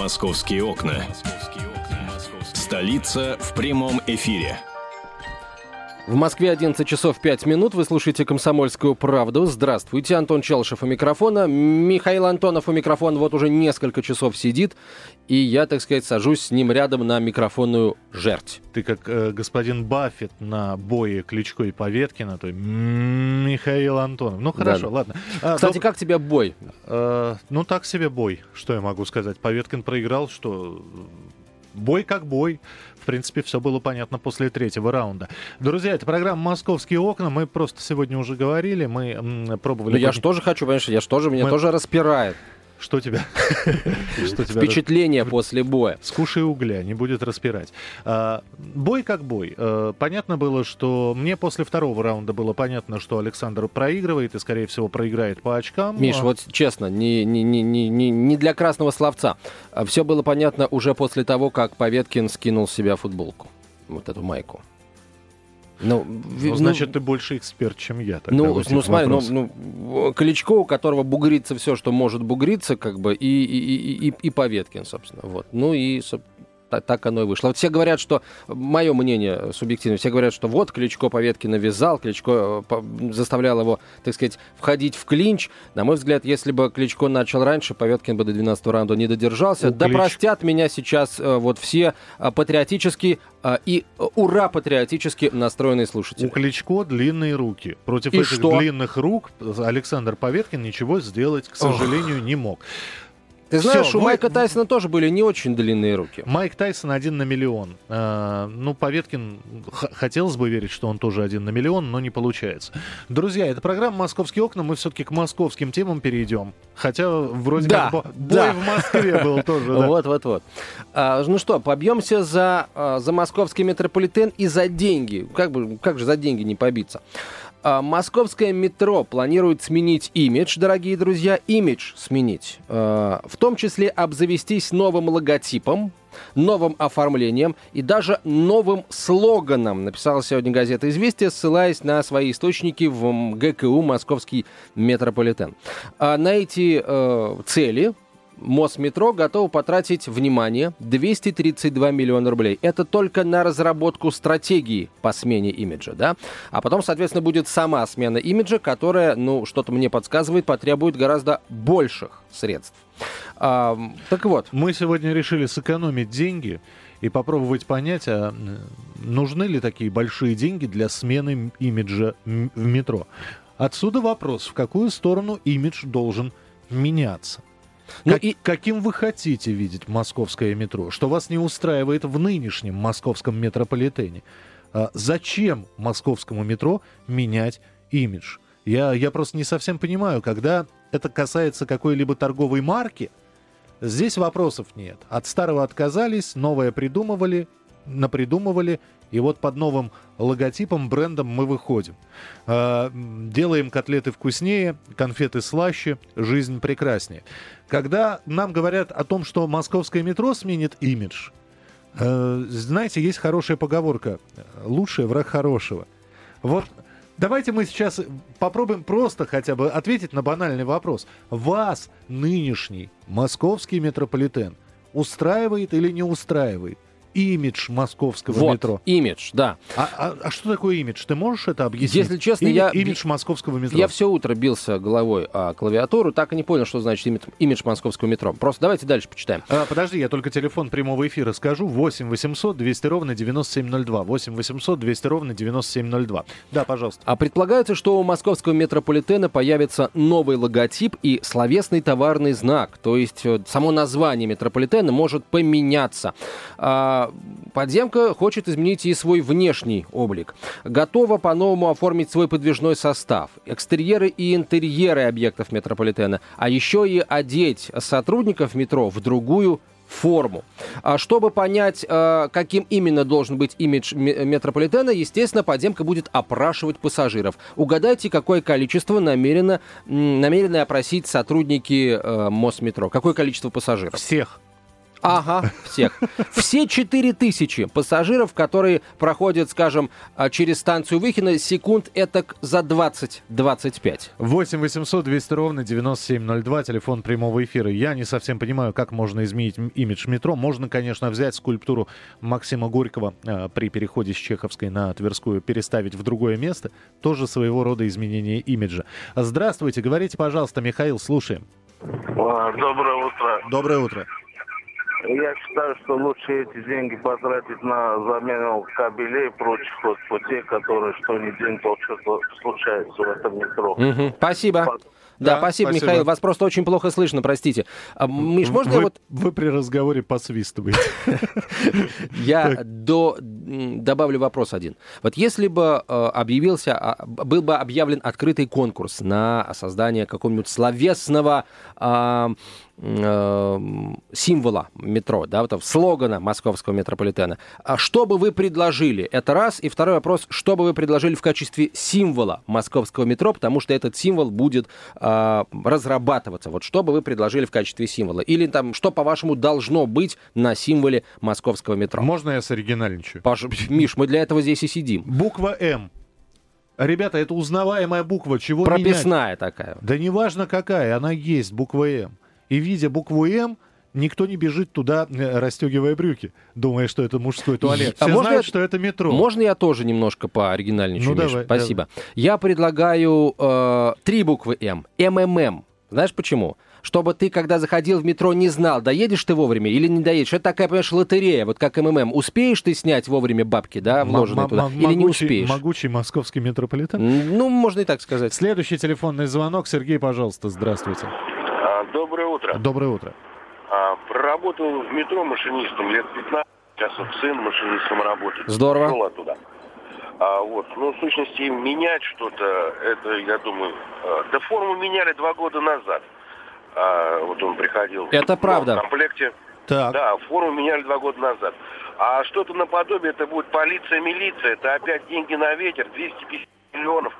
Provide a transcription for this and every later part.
Московские окна. Столица в прямом эфире. В Москве 11 часов 5 минут. Вы слушаете «Комсомольскую правду». Здравствуйте. Антон Челшев у микрофона. Михаил Антонов у микрофона вот уже несколько часов сидит. И я, так сказать, сажусь с ним рядом на микрофонную жерть. Ты как э, господин Баффет на бое Кличко и Поветкина, то м-м, Михаил Антонов. Ну хорошо, Да. ладно. А, Кстати, доб- как тебе бой? э, ну так себе бой, что я могу сказать. Поветкин проиграл, что бой как бой. В принципе, все было понятно после третьего раунда. Друзья, это программа «Московские окна». Мы просто сегодня уже говорили, мы м, пробовали... Ну, я же тоже хочу, понимаешь, я же тоже, меня Мы- тоже распирает. Что тебя? Что тебя Впечатление после боя. Скушай угля, не будет распирать. А, бой как бой. А, понятно было, что мне после второго раунда было понятно, что Александр проигрывает и, скорее всего, проиграет по очкам. Миш, А, вот честно, не, не, не, не, не, не для красного словца. Все было понятно уже после того, как Поветкин скинул с себя футболку. Вот эту майку. Ну, ви- ну, значит, ты больше эксперт, чем я. тогда ну, ну смотри, ну, ну, Кличко, у которого бугрится все, что может бугриться, как бы, и, и, и, и, и Поветкин, собственно. Вот. Ну и соб- та- так оно и вышло. Вот все говорят, что, мое мнение субъективно, все говорят, что вот Кличко Поветкина вязал, Кличко э, по- заставлял его, так сказать, входить в клинч. На мой взгляд, если бы Кличко начал раньше, Поветкин бы до 12 раунда не додержался. У да Клич- простят меня сейчас э, вот все э, патриотически э, и ура патриотически настроенные слушатели. У Кличко длинные руки. Против И этих что? длинных рук Александр Поветкин ничего сделать, к сожалению, не мог. Ты Всё, знаешь, у вы- Майка Тайсона тоже были не очень длинные руки. Майк Тайсон один на миллион. А, ну, Поветкин, хотелось бы верить, что он тоже один на миллион, но не получается. Друзья, это программа «Московские окна». Мы все-таки к московским темам перейдем. Хотя вроде Да, как бо- да. бой в Москве был тоже. да. Вот, вот, вот. А, ну что, побьемся за, а, за московский метрополитен и за деньги. Как же за деньги не побиться? А, Московское метро планирует сменить имидж, дорогие друзья, имидж сменить. А, В том числе обзавестись новым логотипом, новым оформлением и даже новым слоганом, написала сегодня газета «Известия», ссылаясь на свои источники в ГКУ «Московский метрополитен». А на эти э, цели Мосметро готов потратить, внимание, 232 миллиона рублей. Это только на разработку стратегии по смене имиджа, да? А потом, соответственно, будет сама смена имиджа, которая, ну, что-то мне подсказывает, потребует гораздо больших средств. А, так вот, Мы сегодня решили сэкономить деньги и попробовать понять, а нужны ли такие большие деньги для смены имиджа в метро. Отсюда вопрос, в какую сторону имидж должен меняться. Ну Как- и- Каким вы хотите видеть московское метро? Что вас не устраивает в нынешнем московском метрополитене? А зачем московскому метро менять имидж? Я, я просто не совсем понимаю, когда это касается какой-либо торговой марки, здесь вопросов нет. От старого отказались, новое придумывали, напридумывали, и вот под новым логотипом, брендом мы выходим. А, Делаем котлеты вкуснее, конфеты слаще, жизнь прекраснее. Когда нам говорят о том, что московское метро сменит имидж, э, знаете, есть хорошая поговорка «лучший враг хорошего». Вот давайте мы сейчас попробуем просто хотя бы ответить на банальный вопрос. Вас нынешний московский метрополитен устраивает или не устраивает? Имидж московского вот, метро. имидж, да. А, а- а что такое имидж? Ты можешь это объяснить? Если честно, Име- я- Имидж московского метро. Я все утро бился головой о клавиатуру, так и не понял, что значит имидж, имидж московского метро. Просто давайте дальше почитаем. А, подожди, я только телефон прямого эфира скажу. 8 800 200 ровно 9702. 8 800 200 ровно 9702. Да, пожалуйста. А предполагается, что у московского метрополитена появится новый логотип и словесный товарный знак. То есть э, само название метрополитена может поменяться. А, подземка хочет изменить и свой внешний облик. Готова по-новому оформить свой подвижной состав, экстерьеры и интерьеры объектов метрополитена, а еще и одеть сотрудников метро в другую форму. А чтобы понять, э, каким именно должен быть имидж ме- метрополитена, естественно, подземка будет опрашивать пассажиров. Угадайте, какое количество намерено, намерены опросить сотрудники э, Мосметро. Какое количество пассажиров? Всех. Ага, всех. Все 4000 пассажиров, которые проходят, скажем, а, через станцию Выхина, секунд этак за 20-25. 8 800 200 ровно 9702, телефон прямого эфира. Я не совсем понимаю, как можно изменить имидж метро. Можно, конечно, взять скульптуру Максима Горького э, при переходе с Чеховской на Тверскую, переставить в другое место. Тоже своего рода изменение имиджа. Здравствуйте, говорите, пожалуйста, Михаил, слушаем. А, Доброе утро. Доброе утро. Я считаю, что лучше эти деньги потратить на замену кабелей и прочих вот путей, которые что ни день то что-то случается в этом метро. Мгм, Спасибо. Да, Да, спасибо, спасибо. Михаил. Вас просто очень плохо слышно, простите. А, Миш, можно я вы, вот вы при разговоре посвистываете. Я до, добавлю вопрос один. Вот если бы э, объявился, а, был бы объявлен открытый конкурс на создание какого-нибудь словесного символа метро, да, вот слогана московского метрополитена, а что бы вы предложили? Это раз. И второй вопрос, что бы вы предложили в качестве символа московского метро, потому что этот символ будет а, разрабатываться. Вот что бы вы предложили в качестве символа? Или там, что, по-вашему, должно быть на символе московского метро? Можно я соригинальничаю? Паша, Миш, мы для этого здесь и сидим. Буква М. Ребята, это узнаваемая буква. Чего менять? Прописная такая. Да неважно какая, она есть, буква М. И видя букву М, никто не бежит туда, э, расстегивая брюки, думая, что это мужской туалет. А Все можно знают, я- что это метро. Можно я тоже немножко пооригинальничаю, Ну, Миш? давай, Спасибо. Я предлагаю э, три буквы М. МММ. Знаешь почему? Чтобы ты, когда заходил в метро, не знал, доедешь ты вовремя или не доедешь. Это такая, понимаешь, лотерея, вот как МММ. Успеешь ты снять вовремя бабки, да, вложенные туда, или не успеешь? Могучий московский метрополитен. Ну, можно и так сказать. Следующий телефонный звонок. Сергей, пожалуйста, здравствуйте. Доброе утро. Доброе утро. А, Проработал в метро машинистом лет 15. Сейчас вот сын машинистом работает. Здорово. Ушел оттуда. А, вот. Ну, в сущности, менять что-то, это, я думаю... а, да форму меняли два года назад. А, вот он приходил. Это в правда. новом комплекте. Так. Да, форму меняли два года назад. А что-то наподобие, это будет полиция, милиция. Это опять деньги на ветер, 250 миллионов.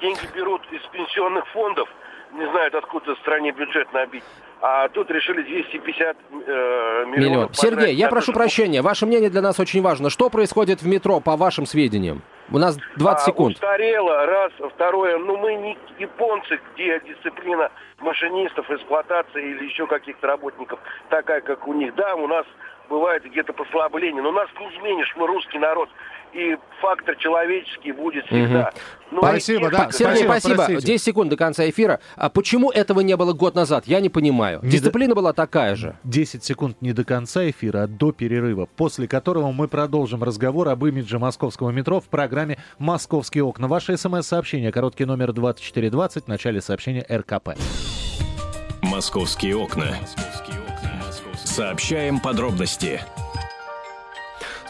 Деньги берут из пенсионных фондов, не знают, откуда в стране бюджет набить. А тут решили 250 э, миллионов. Миллион. Сергей, я прошу чтобы- прощения. Ваше мнение для нас очень важно. Что происходит в метро, по вашим сведениям? У нас 20 А, секунд. Устарело, раз. Второе, ну мы не японцы, где дисциплина машинистов, эксплуатации или еще каких-то работников такая, как у них. Да, у нас бывает где-то послабление, но нас не изменишь, мы русский народ. И фактор человеческий будет всегда. Ну, Спасибо, и- да. Сергей, Спасибо, спасибо. простите. 10 секунд до конца эфира. А почему этого не было год назад? Я не понимаю. Не Дисциплина была такая же. 10 секунд не до конца эфира, а до перерыва, после которого мы продолжим разговор об имидже московского метро в программе «Московские окна». Ваше смс-сообщение, короткий номер 2420, в начале сообщения РКП. «Московские окна». Сообщаем подробности.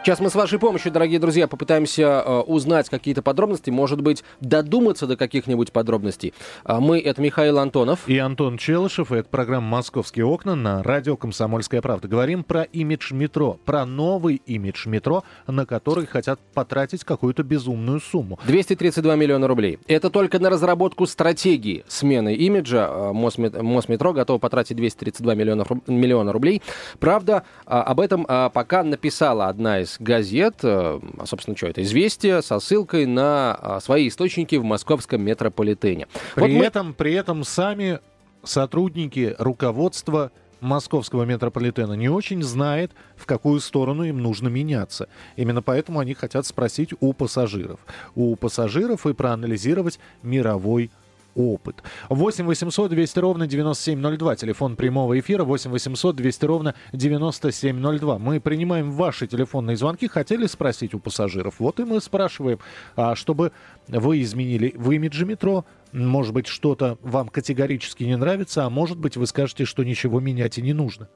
Сейчас мы с вашей помощью, дорогие друзья, попытаемся э, узнать какие-то подробности, может быть, додуматься до каких-нибудь подробностей. А мы, это Михаил Антонов. И Антон Челышев, и это программа «Московские окна» на радио «Комсомольская правда». Говорим про имидж метро, про новый имидж метро, на который хотят потратить какую-то безумную сумму. 232 миллиона рублей. Это только на разработку стратегии смены имиджа. Мосмет- Мосметро готов потратить 232 миллиона, миллиона рублей. Правда, а, об этом а, пока написала одна из газет, э, а, собственно, что это, «Известия», со ссылкой на а, свои источники в московском метрополитене. При, Вот мы- этом, при этом сами сотрудники, руководство московского метрополитена не очень знает, в какую сторону им нужно меняться. Именно поэтому они хотят спросить у пассажиров. У пассажиров и проанализировать мировой опыт. 8 800 200 ровно 9702. Телефон прямого эфира 8 800 200 ровно 9702. Мы принимаем ваши телефонные звонки. Хотели спросить у пассажиров. Вот и мы спрашиваем, а чтобы вы изменили в имидже метро, может быть, что-то вам категорически не нравится, а может быть, вы скажете, что ничего менять и не нужно.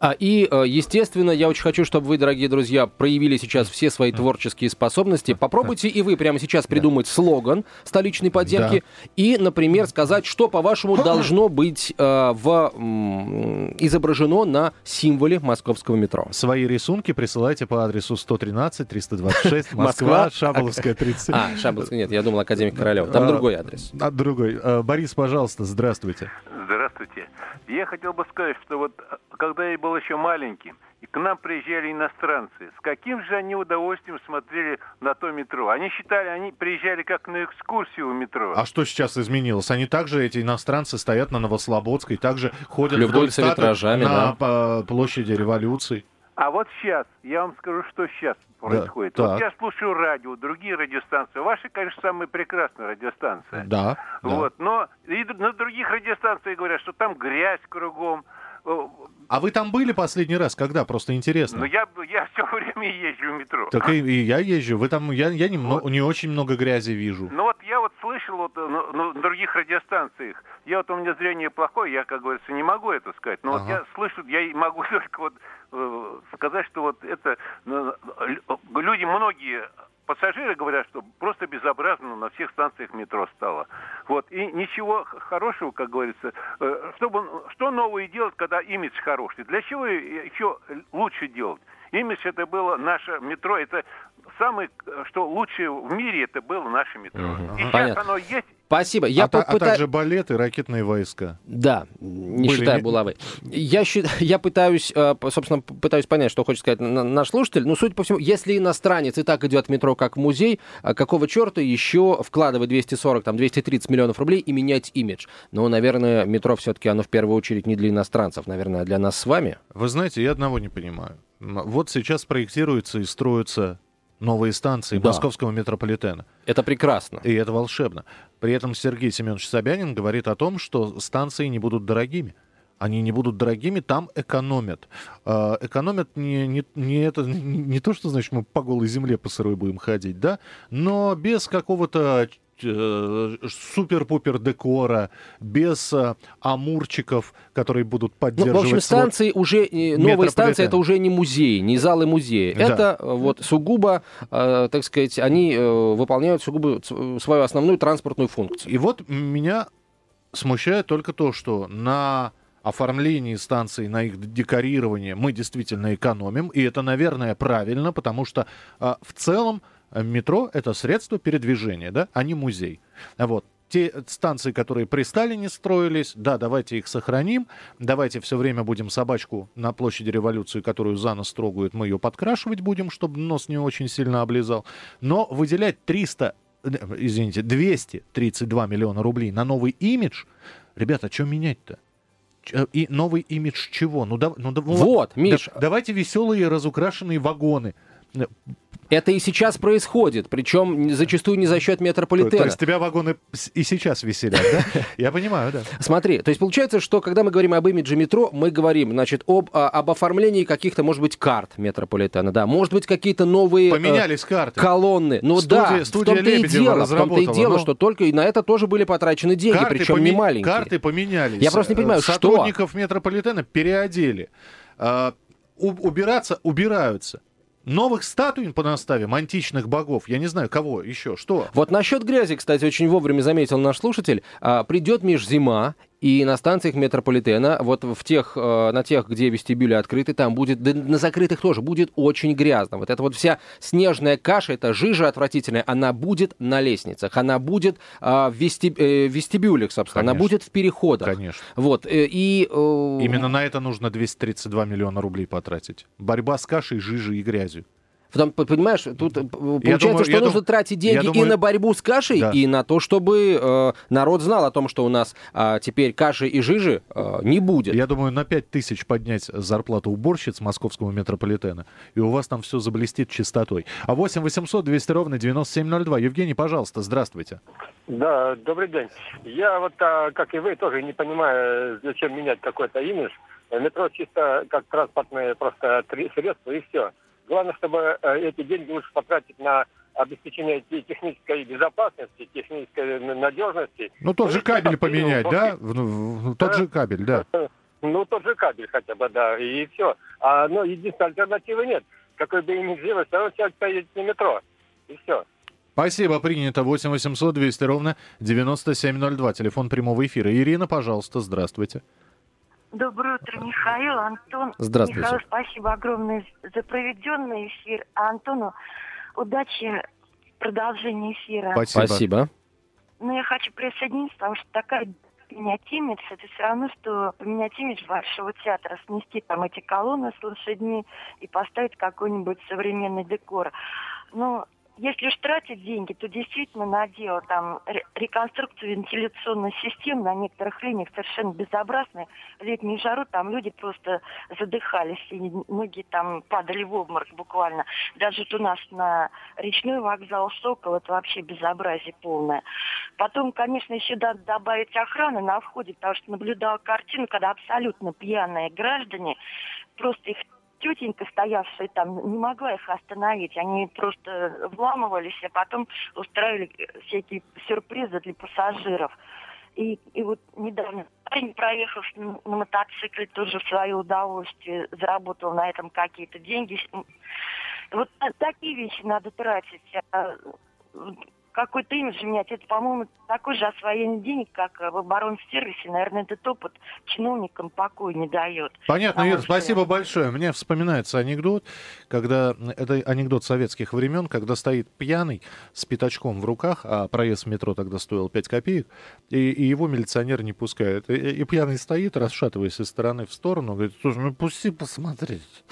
А, и, э, естественно, я очень хочу, чтобы вы, дорогие друзья, проявили сейчас все свои творческие способности. Попробуйте и вы прямо сейчас придумать слоган столичной подземки и, например, сказать, что, по-вашему, должно быть э, в, м, изображено на символе московского метро. Свои рисунки присылайте по адресу 113 326 Москва. Москва, Шаболовская 30. А, Шабловский, нет, я думал, Академик Королев. Там А, другой адрес. А, другой. А, Борис, пожалуйста, здравствуйте. Здравствуйте. Я хотел бы сказать, что вот э, когда я был еще маленьким, и к нам приезжали иностранцы, с каким же они удовольствием смотрели на то метро. Они считали, они приезжали как на экскурсию в метро. А что сейчас изменилось? Они также, эти иностранцы, стоят на Новослободской, также ходят Любуются вдоль статуи на да. площади революции. А вот сейчас, я вам скажу, что сейчас происходит. так. вот я слушаю радио, другие радиостанции. Ваши, конечно, самые прекрасные радиостанции. Да, да. Вот, но и на других радиостанциях говорят, что там грязь кругом. А вы там были последний раз? Когда? Просто интересно. Но я, я все время езжу в метро. Так и, и я езжу. Вы там, я, я не, мно- не очень много грязи вижу. Ну вот я вот слышал вот ну, ну, на других радиостанциях. Я вот у меня зрение плохое, я, как говорится, не могу это сказать. Но вот Ага. я слышу, я могу только вот э, сказать, что вот это ну, лю- люди многие пассажиры говорят, что просто безобразно на всех станциях метро стало. Вот. И ничего хорошего, как говорится, чтобы, что новое делать, когда имидж хороший? Для чего еще лучше делать? Имидж это было наше метро, это самое, э, что лучшее в мире, это было наше метро. Мгм. И сейчас Понятно. оно есть, Спасибо. Я а, а попыта- также балет и ракетные войска. Да, не Были считая булавы. Я, щи- я пытаюсь, э, собственно, пытаюсь понять, что хочет сказать на- наш слушатель. Но, судя по всему, если иностранец и так идет в метро как в музей, а какого черта еще вкладывать 240, там, 230 миллионов рублей и менять имидж? Ну, наверное, метро все-таки оно в первую очередь не для иностранцев, наверное, а для нас с вами. Вы знаете, я одного не понимаю. Вот сейчас проектируются и строятся новые станции Да. московского метрополитена. Это прекрасно. И это волшебно. При этом Сергей Семенович Собянин говорит о том, что станции не будут дорогими. Они не будут дорогими, там экономят. А, Экономят не, не, не, это, не, не то, что, значит, мы по голой земле по сырой будем ходить, да, но без какого-то э, супер-пупер декора, без э, амурчиков, которые будут Ну, поддерживать... в общем, станции уже, э, новые станции это уже не музеи, не залы музея. Да. Это э, вот сугубо, э, так сказать, они э, выполняют сугубо свою основную транспортную функцию. И вот меня смущает только то, что на оформлении станций, на их декорирование мы действительно экономим, и это, наверное, правильно, потому что а, в целом э, метро — это средство передвижения, да, а не музей. Вот. Те станции, которые при Сталине строились, да, давайте их сохраним, давайте все время будем собачку на площади революции, которую за нос трогают, мы ее подкрашивать будем, чтобы нос не очень сильно облизал. Но выделять 300 э, извините, 232 миллиона рублей на новый имидж, ребята, что менять-то? Э, И новый имидж чего? Ну, да, ну, да, Вот, Миш. да- давайте веселые разукрашенные вагоны. Э, Это и сейчас происходит, причем зачастую не за счет То, метрополитена. есть тебя вагоны и сейчас веселят, да? Я понимаю, да. Смотри, то есть получается, что когда мы говорим об имидже метро, мы говорим, значит, об, а, об оформлении каких-то, может быть, карт метрополитена, да, может быть, какие-то новые... э, Поменялись карты. Колонны. Ну Студия- да, в том-то и дело, в том-то и дело, что только и на это тоже были потрачены деньги, причем не маленькие. Карты поменялись. Я просто не понимаю, Э, что? Сотрудников метрополитена переодели. У- убираться убираются. Новых статуй понаставим, античных богов. Я не знаю, кого еще, что. Вот насчет грязи, кстати, очень вовремя заметил наш слушатель. А, придет межзима, и на станциях метрополитена, вот в тех, э, на тех, где вестибюли открыты, там будет, да на закрытых тоже, будет очень грязно. Вот эта вот вся снежная каша, эта жижа отвратительная, она будет на лестницах, она будет а, в вести- э, вестибюлях, собственно, она Конечно. будет в переходах. Конечно. Вот, э, и... Именно на это нужно 232 миллиона рублей потратить. Борьба с кашей, жижей и грязью. Потом, п- понимаешь, тут э, получается, думаю- что нужно дум- тратить я деньги и думаю- на борьбу с кашей, Да. и на то, чтобы э, народ знал о том, что у нас а, теперь каши и жижи э, не будет. Я думаю, на 5 тысяч поднять зарплату уборщиц московского метрополитена, и у вас там все заблестит чистотой. А 8 800 200 ровно 9702. Евгений, пожалуйста, здравствуйте. Да, добрый день. Я вот, а, как и вы, тоже не понимаю, зачем менять какой-то имидж. Метро чисто как транспортное просто три средство и все. Главное, чтобы э, эти деньги лучше потратить на обеспечение те- технической безопасности, технической н- надежности. Ну, тот же кабель поменять, да? в- Тот же кабель, да. Ну, тот же кабель хотя бы, да, и все. А, но единственной альтернативы нет. Какой бы имидж делать, все равно человек поедет на метро. И все. Спасибо, принято. 8 800 200 ровно 9702. Телефон прямого эфира. Ирина, пожалуйста, здравствуйте. Доброе утро, Михаил, Антон. Здравствуйте. Михаил, спасибо огромное за проведенный эфир. А Антону удачи в продолжении эфира. Спасибо. Спасибо. Но я хочу присоединиться, потому что такая поменять имидж, это все равно, что поменять имидж Большого театра, снести там эти колонны с лошадьми и поставить какой-нибудь современный декор. Но если уж тратить деньги, то действительно на дело там ре- реконструкцию вентиляционной системы на некоторых линиях совершенно безобразные. В летнюю жару там люди просто задыхались, и многие там падали в обморок буквально. Даже вот у нас на речной вокзал «Сокол» это вообще безобразие полное. Потом, конечно, еще надо добавить охраны на входе, потому что наблюдала картину, когда абсолютно пьяные граждане просто их тетенька, стоявшая там, не могла их остановить. Они просто вламывались, а потом устраивали всякие сюрпризы для пассажиров. И, и вот недавно парень, проехав на, на мотоцикле, тоже в свое удовольствие заработал на этом какие-то деньги. Вот такие вещи надо тратить. Какой-то имидж менять. Это, по-моему, такое же освоение денег, как в оборонсервисе. Наверное, этот опыт чиновникам покоя не дает. Понятно, Ир, взгляд. спасибо большое. Мне вспоминается анекдот, когда это анекдот советских времен, когда стоит пьяный с пятачком в руках, а проезд в метро тогда стоил 5 копеек, и, и его милиционер не пускает. И, и пьяный стоит, расшатываясь из стороны в сторону, говорит, слушай, ну пусти посмотреть.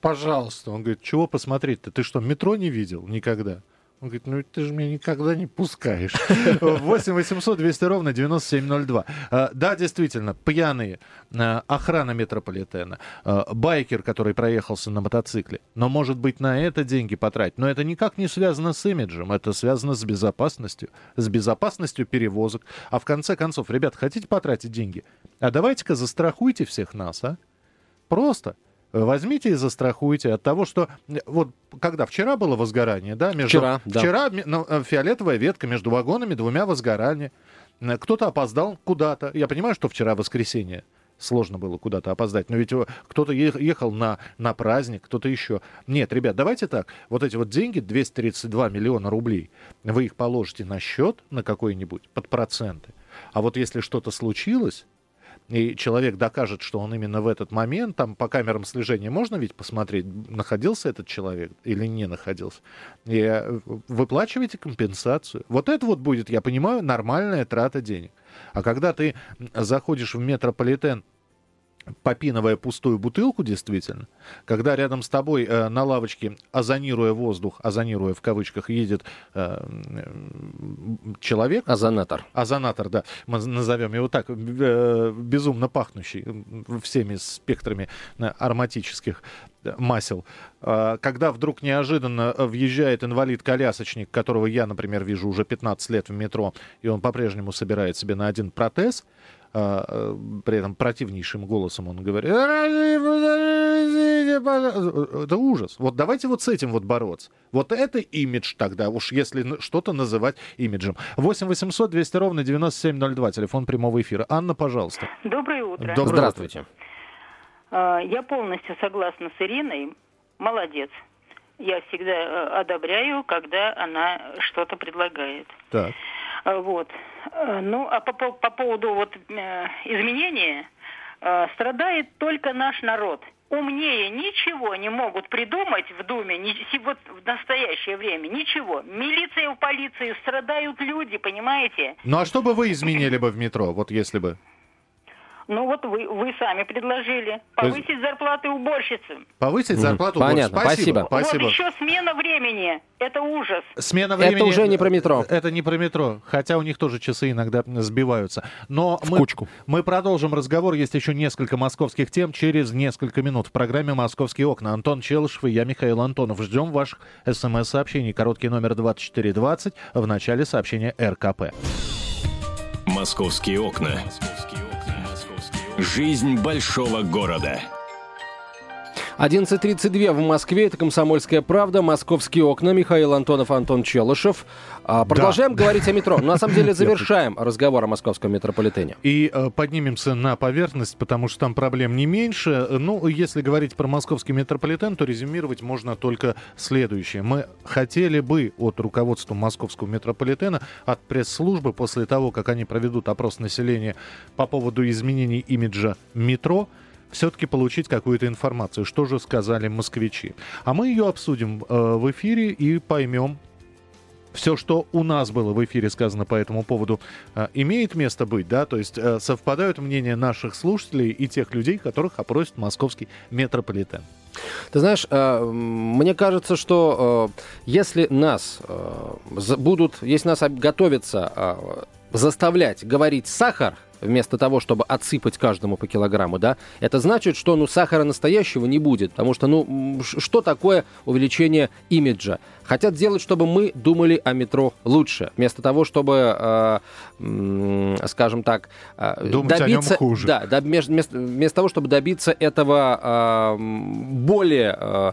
Пожалуйста. Он говорит, чего посмотреть-то? Ты что, метро не видел никогда? Он говорит, ну ты же меня никогда не пускаешь. 8 800 200 ровно 9702. А, Да, действительно, пьяные, а, охрана метрополитена, а, байкер, который проехался на мотоцикле. Но, может быть, на это деньги потратить. Но это никак не связано с имиджем, это связано с безопасностью, с безопасностью перевозок. А в конце концов, ребят, хотите потратить деньги? А давайте-ка застрахуйте всех нас, а? Просто. Возьмите и застрахуйте от того, что э, вот когда вчера было возгорание, да, между Вчера, да. вчера ме- ну, э, фиолетовая ветка между вагонами двумя возгорания. Э, Кто-то опоздал куда-то. Я понимаю, что вчера воскресенье. Сложно было куда-то опоздать. Но ведь э, кто-то ехал на, на праздник, кто-то еще. Нет, ребят, давайте так. Вот эти вот деньги, 232 миллиона рублей, вы их положите на счет на какой-нибудь под проценты. А вот если что-то случилось, и человек докажет, что он именно в этот момент, там по камерам слежения можно ведь посмотреть, находился этот человек или не находился, и э, выплачиваете компенсацию. Вот это вот будет, я понимаю, нормальная трата денег. А когда ты заходишь в метрополитен, попинывая пустую бутылку, действительно, когда рядом с тобой э, на лавочке, озонируя воздух, озонируя в кавычках, едет э, человек, Озонатор. Озонатор, да, мы назовем его так, э, безумно пахнущий всеми спектрами э, ароматических э, масел. А, Когда вдруг неожиданно э, въезжает инвалид-колясочник, которого я, например, вижу уже 15 лет в метро, и он по-прежнему собирает себе на один протез, э, при этом противнейшим голосом он говорит, это ужас. Вот давайте вот с этим вот бороться. Вот это имидж тогда, уж если что-то называть имиджем. 8 800 200 ровно 9702, телефон прямого эфира. Анна, пожалуйста. Доброе утро. Доброе Здравствуйте. А, Я полностью согласна с Ириной. Молодец. Я всегда э, одобряю, когда она что-то предлагает. Так. А, Вот. Э, Ну, а по, по- по поводу вот э, изменения э, страдает только наш народ. Умнее ничего не могут придумать в Думе ни- вот в настоящее время. Ничего. Милиция в полиции страдают люди, понимаете? Ну а что бы вы изменили бы в метро, вот если бы? Ну вот вы, вы сами предложили То есть- повысить зарплаты уборщицам. Повысить Мгм. зарплату? Понятно, Спасибо. спасибо. Спасибо. Вот еще смена времени. Это ужас. Смена Это времени... уже не про метро. Это не про метро, хотя у них тоже часы иногда сбиваются. Но В мы, кучку. мы продолжим разговор. Есть еще несколько московских тем через несколько минут в программе «Московские окна». Антон Челышев и я, Михаил Антонов. Ждем ваших смс-сообщений. Короткий номер 2420 в начале сообщения РКП. «Московские окна». Жизнь большого города. 11.32 в Москве. Это «Комсомольская правда». Московские окна. Михаил Антонов, Антон Челышев. А, Продолжаем говорить о метро. Но на самом деле завершаем разговор о московском метрополитене. И э, поднимемся на поверхность, потому что там проблем не меньше. Ну, если говорить про московский метрополитен, то резюмировать можно только следующее. Мы хотели бы от руководства московского метрополитена, от пресс-службы, после того, как они проведут опрос населения по поводу изменений имиджа метро, все-таки получить какую-то информацию, что же сказали москвичи. А мы ее обсудим э, в эфире и поймем, все, что у нас было в эфире сказано по этому поводу, э, имеет место быть, да, то есть э, совпадают мнения наших слушателей и тех людей, которых опросит московский метрополитен. Ты знаешь, э, мне кажется, что если нас будут, если нас готовятся заставлять говорить сахар, вместо того, чтобы отсыпать каждому по килограмму, да, это значит, что, ну, сахара настоящего не будет, потому что, ну, что такое увеличение имиджа? Хотят сделать, чтобы мы думали о метро лучше, вместо того, чтобы, э, скажем так, э, Думать о нем добиться, хуже. да, да, вместо, вместо- того, чтобы добиться этого э, более, э,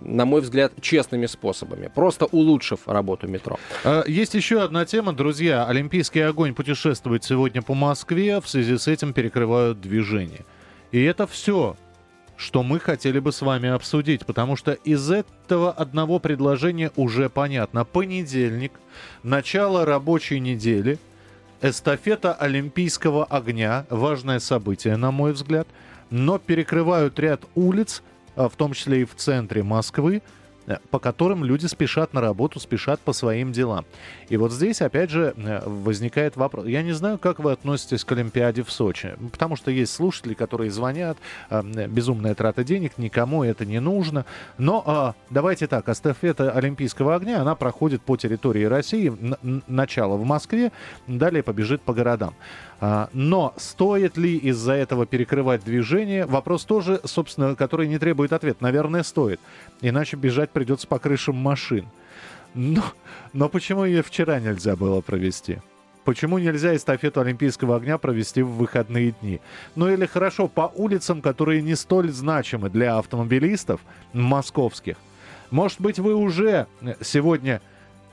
на мой взгляд, честными способами, просто улучшив работу метро. Э, Есть еще одна тема, друзья. Олимпийский огонь путешествует сегодня по Москве. В связи с этим перекрывают движение. И это все, что мы хотели бы с вами обсудить, потому что из этого одного предложения уже понятно. Понедельник, начало рабочей недели, эстафета Олимпийского огня, важное событие, на мой взгляд, но перекрывают ряд улиц, а, в том числе и в центре Москвы, по которым люди спешат на работу, спешат по своим делам. И вот здесь, опять же, э, возникает вопрос. Я не знаю, как вы относитесь к Олимпиаде в Сочи, потому что есть слушатели, которые звонят, э, безумная трата денег, никому это не нужно. Но а, давайте так, эстафета Олимпийского огня, она проходит по территории России, начало в Москве, далее побежит по городам. А, Но стоит ли из-за этого перекрывать движение? Вопрос тоже, собственно, который не требует ответа. Наверное, стоит. Иначе бежать придется по крышам машин. Но, но почему ее вчера нельзя было провести? Почему нельзя эстафету Олимпийского огня провести в выходные дни? Ну или хорошо, по улицам, которые не столь значимы для автомобилистов московских. Может быть, вы уже сегодня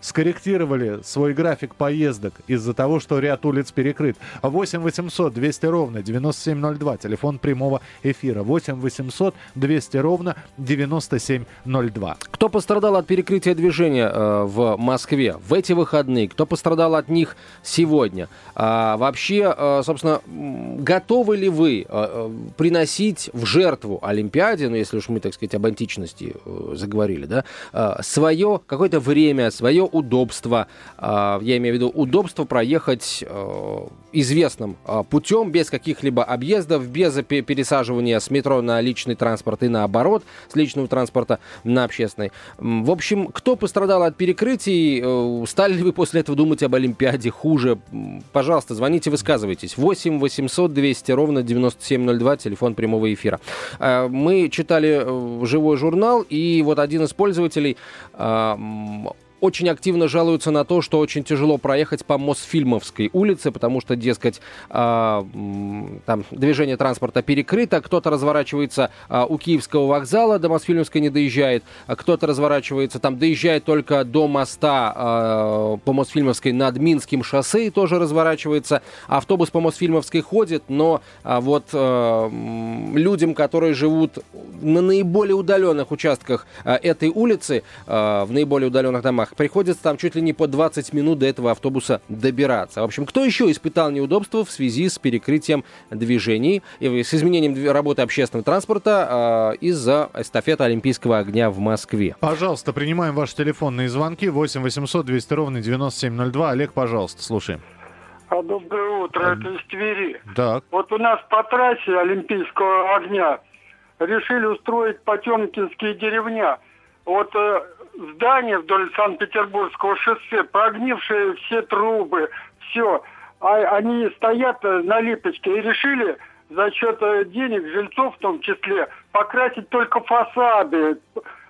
скорректировали свой график поездок из-за того, что ряд улиц перекрыт. 8 800 200 ровно 9702, телефон прямого эфира. 8 800 200 ровно 9702. Кто пострадал от перекрытия движения э, в Москве в эти выходные? Кто пострадал от них сегодня? А, вообще, э, собственно, готовы ли вы э, э, приносить в жертву Олимпиаде, ну, если уж мы, так сказать, об античности э, заговорили, да, свое какое-то время, свое удобство, э, я имею в виду удобство проехать э, известным э, путем, без каких-либо объездов, без пе- пересаживания с метро на личный транспорт и наоборот, с личного транспорта на общественный. В общем, кто пострадал от перекрытий, э, стали ли вы после этого думать об Олимпиаде хуже? Пожалуйста, звоните, высказывайтесь. 8 800 200 ровно 9702, телефон прямого эфира. Э, Мы читали живой журнал, и вот один из пользователей м, очень активно жалуются на то, что очень тяжело проехать по Мосфильмовской улице, потому что, дескать, а, там движение транспорта перекрыто, кто-то разворачивается а, у Киевского вокзала, до Мосфильмовской не доезжает, а кто-то разворачивается, там доезжает только до моста по Мосфильмовской над Минским шоссе и тоже разворачивается. Автобус по Мосфильмовской ходит, но вот людям, которые живут на наиболее удаленных участках этой улицы, в наиболее удаленных домах, приходится там чуть ли не по 20 минут до этого автобуса добираться. В общем, кто еще испытал неудобства в связи с перекрытием движений и с изменением работы общественного транспорта а, из-за эстафеты Олимпийского огня в Москве? Пожалуйста, принимаем ваши телефонные звонки. 8 800 200 ровно 9702. Олег, пожалуйста, слушаем. А доброе утро, это из Твери. Так. Вот у нас по трассе Олимпийского огня решили устроить потемкинские деревня. Вот э, здание вдоль Санкт-Петербургского шоссе, прогнившие все трубы, все. А они стоят э, на липочке и решили за счет э, денег жильцов в том числе покрасить только фасады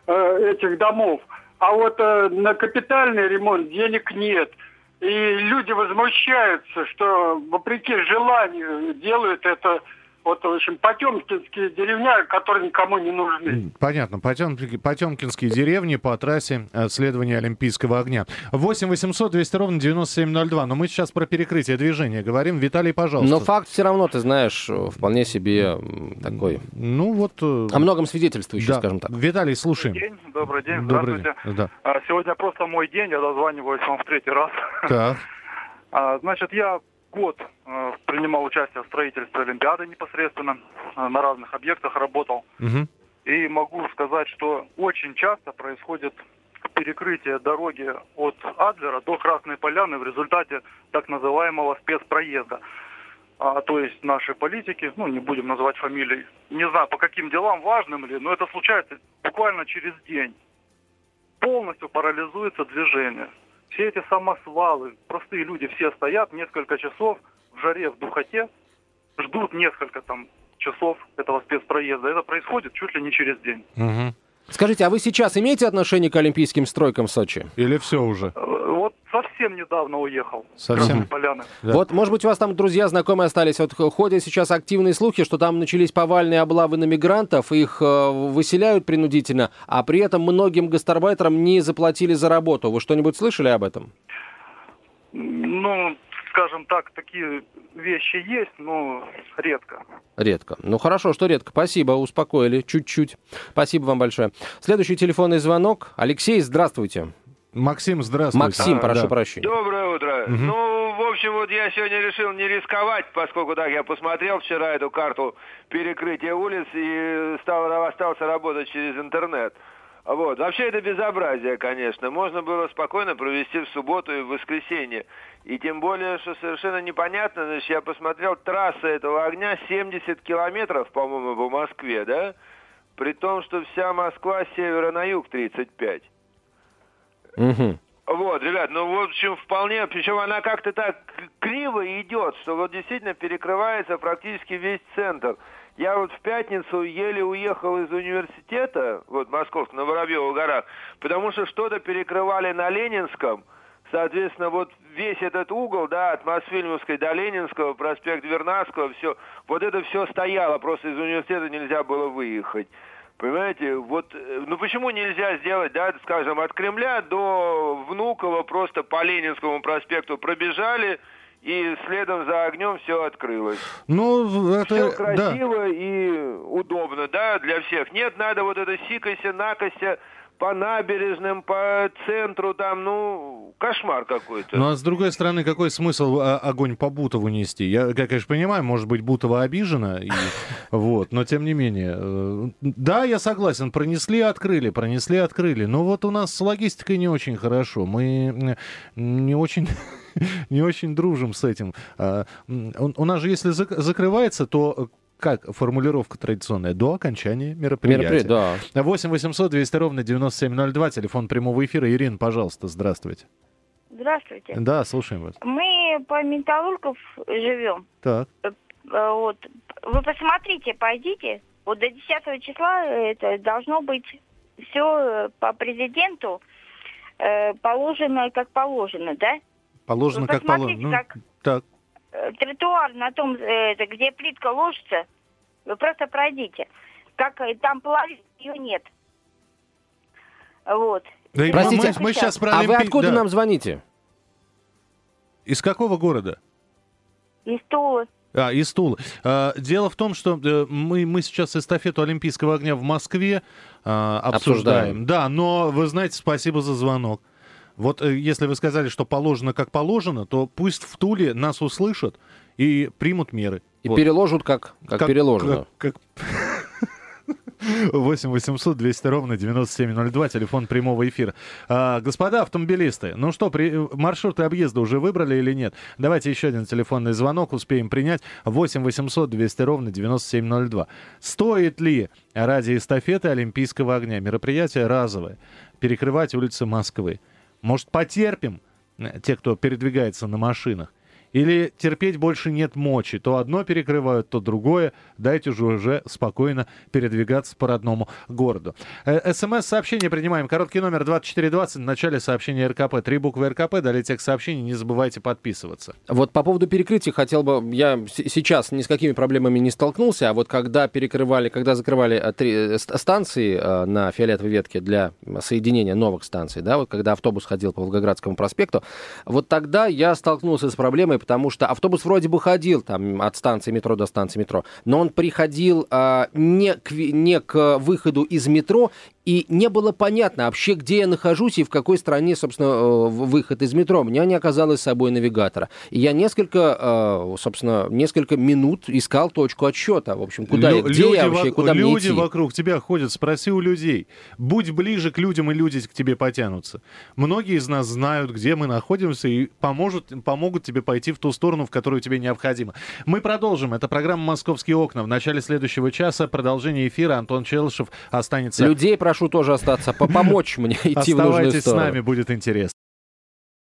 э, этих домов. А вот э, на капитальный ремонт денег нет. И люди возмущаются, что вопреки желанию делают это, вот, в общем, потемкинские деревня, которые никому не нужны. Понятно. Потемки- Потемкинские деревни по трассе э, следования Олимпийского огня. 8 800 200 ровно 9702. Но мы сейчас про перекрытие движения говорим. Виталий, пожалуйста. Но факт все равно, ты знаешь, э, вполне себе такой, Ну вот... э, о многом свидетельствующий, да. скажем так. Виталий, слушаем. День, добрый день, Добрый здравствуйте. день. Да. А, Сегодня просто мой день, я дозваниваюсь вам в третий раз. Так. А, Значит, я год э, принимал участие в строительстве Олимпиады непосредственно, э, на разных объектах работал. Мгм. И могу сказать, что очень часто происходит перекрытие дороги от Адлера до Красной Поляны в результате так называемого спецпроезда. А, то есть наши политики, ну не будем называть фамилии, не знаю по каким делам важным ли, но это случается буквально через день. Полностью парализуется движение. Все эти самосвалы, простые люди все стоят несколько часов в жаре, в духоте, ждут несколько там часов этого спецпроезда. Это происходит чуть ли не через день. Мгм. Скажите, а вы сейчас имеете отношение к олимпийским стройкам в Сочи? Или все уже? Совсем недавно уехал. Совсем? Поляны. Да. Вот, может быть, у вас там друзья, знакомые остались. Вот ходят сейчас активные слухи, что там начались повальные облавы на мигрантов, их э, выселяют принудительно, а при этом многим гастарбайтерам не заплатили за работу. Вы что-нибудь слышали об этом? Ну, скажем так, такие вещи есть, но редко. Редко. Ну хорошо, что редко. Спасибо, успокоили чуть-чуть. Спасибо вам большое. Следующий телефонный звонок. Алексей, здравствуйте. Максим, здравствуйте. Максим, А, прошу да. прощения. Доброе утро. Мгм. Ну, в общем, вот я сегодня решил не рисковать, поскольку так я посмотрел вчера эту карту перекрытия улиц и стал, остался работать через интернет. Вот. Вообще это безобразие, конечно. Можно было спокойно провести в субботу и в воскресенье. И тем более, что совершенно непонятно, значит, я посмотрел, трасса этого огня 70 километров, по-моему, по Москве, да? При том, что вся Москва с севера на юг 35. Мгм. Вот, ребят, ну, в общем, вполне, причем она как-то так криво идет, что вот действительно перекрывается практически весь центр. Я вот в пятницу еле уехал из университета, вот, московского, на Воробьевых горах, потому что что-то перекрывали на Ленинском, Соответственно, вот весь этот угол, да, от Мосфильмовской до Ленинского, проспект Вернадского, все, вот это все стояло, просто из университета нельзя было выехать. Понимаете, вот, э, ну почему нельзя сделать, да, скажем, от Кремля до Внуково просто по Ленинскому проспекту пробежали, и следом за огнем все открылось. Ну, это... Все да. красиво и удобно, да, для всех. Нет, надо вот это сикося, накося по набережным, по центру там, ну, кошмар какой-то. Ну а с другой стороны, какой смысл а, огонь по Бутову нести? Я, я, конечно, понимаю, может быть, Бутова обижена, и, вот, но тем не менее. э, Да, я согласен, пронесли, открыли, пронесли, открыли. Но вот у нас с логистикой не очень хорошо. Мы не очень... Не очень дружим с этим. А, У нас же, если зак- закрывается, то как формулировка традиционная? До окончания мероприятия. Мероприятие, да. 8 800 200 ровно 9702, телефон прямого эфира. Ирина, пожалуйста, здравствуйте. Здравствуйте. Да, слушаем вас. Мы по Металлургов живем. Так. Э, Вот. Вы посмотрите, пойдите. Вот до 10 числа это должно быть все по президенту э, положено как положено, да? Положено Вы как посмотрите, положено. Ну, как- Так. Э, Тротуар на том, э, это, где плитка ложится, вы просто пройдите. Как э, там половины ее нет. Вот. Да и Простите, мы, мы сейчас про а вы Олимпи- откуда да. нам звоните? Из какого города? И стулы. А, из Тулы. А, дело в том, что мы, мы сейчас эстафету Олимпийского огня в Москве а, обсуждаем. Обсуждаем. Да, но вы знаете, спасибо за звонок. Вот э, если вы сказали, что положено как положено, то пусть в Туле нас услышат и примут меры. И Вот. переложат как, как, переложено. Как, как- 8 800 200 ровно 9702, телефон прямого эфира. А, господа автомобилисты, ну что, при, маршруты объезда уже выбрали или нет? Давайте еще один телефонный звонок успеем принять. 8 800 200 ровно 9702. Стоит ли ради эстафеты Олимпийского огня, мероприятие разовое, перекрывать улицы Москвы? Может, потерпим, э, те, кто передвигается на машинах? Или терпеть больше нет мочи. То одно перекрывают, то другое. Дайте же уже спокойно передвигаться по родному городу. Э, СМС-сообщение принимаем. Короткий номер 2420. В начале сообщения РКП. Три буквы РКП. Далее текст сообщений. Не забывайте подписываться. Вот по поводу перекрытия хотел бы, я сейчас ни с какими проблемами не столкнулся, а вот когда перекрывали, когда закрывали э, три э, ст- станции на фиолетовой ветке для соединения новых станций, да, вот когда автобус ходил по Волгоградскому проспекту, вот тогда я столкнулся с проблемой, потому что автобус вроде бы ходил там от станции метро до станции метро, но он приходил э, не, к, не к выходу из метро и не было понятно вообще, где я нахожусь и в какой стране, собственно, э, выход из метро. У меня не оказалось с собой навигатора. И я несколько, э, собственно, несколько минут искал точку отсчета. В общем, куда Лю- я, где я вообще, вок- куда мне люди идти. вокруг тебя ходят, спроси у людей. Будь ближе к людям, и люди к тебе потянутся. Многие из нас знают, где мы находимся, и поможет, помогут тебе пойти в ту сторону, в которую тебе необходимо. Мы продолжим. Это программа «Московские окна». В начале следующего часа продолжение эфира. Антон Челышев останется... Людей прошу тоже остаться, по- помочь мне идти в нужную Оставайтесь с сторону. нами, будет интересно.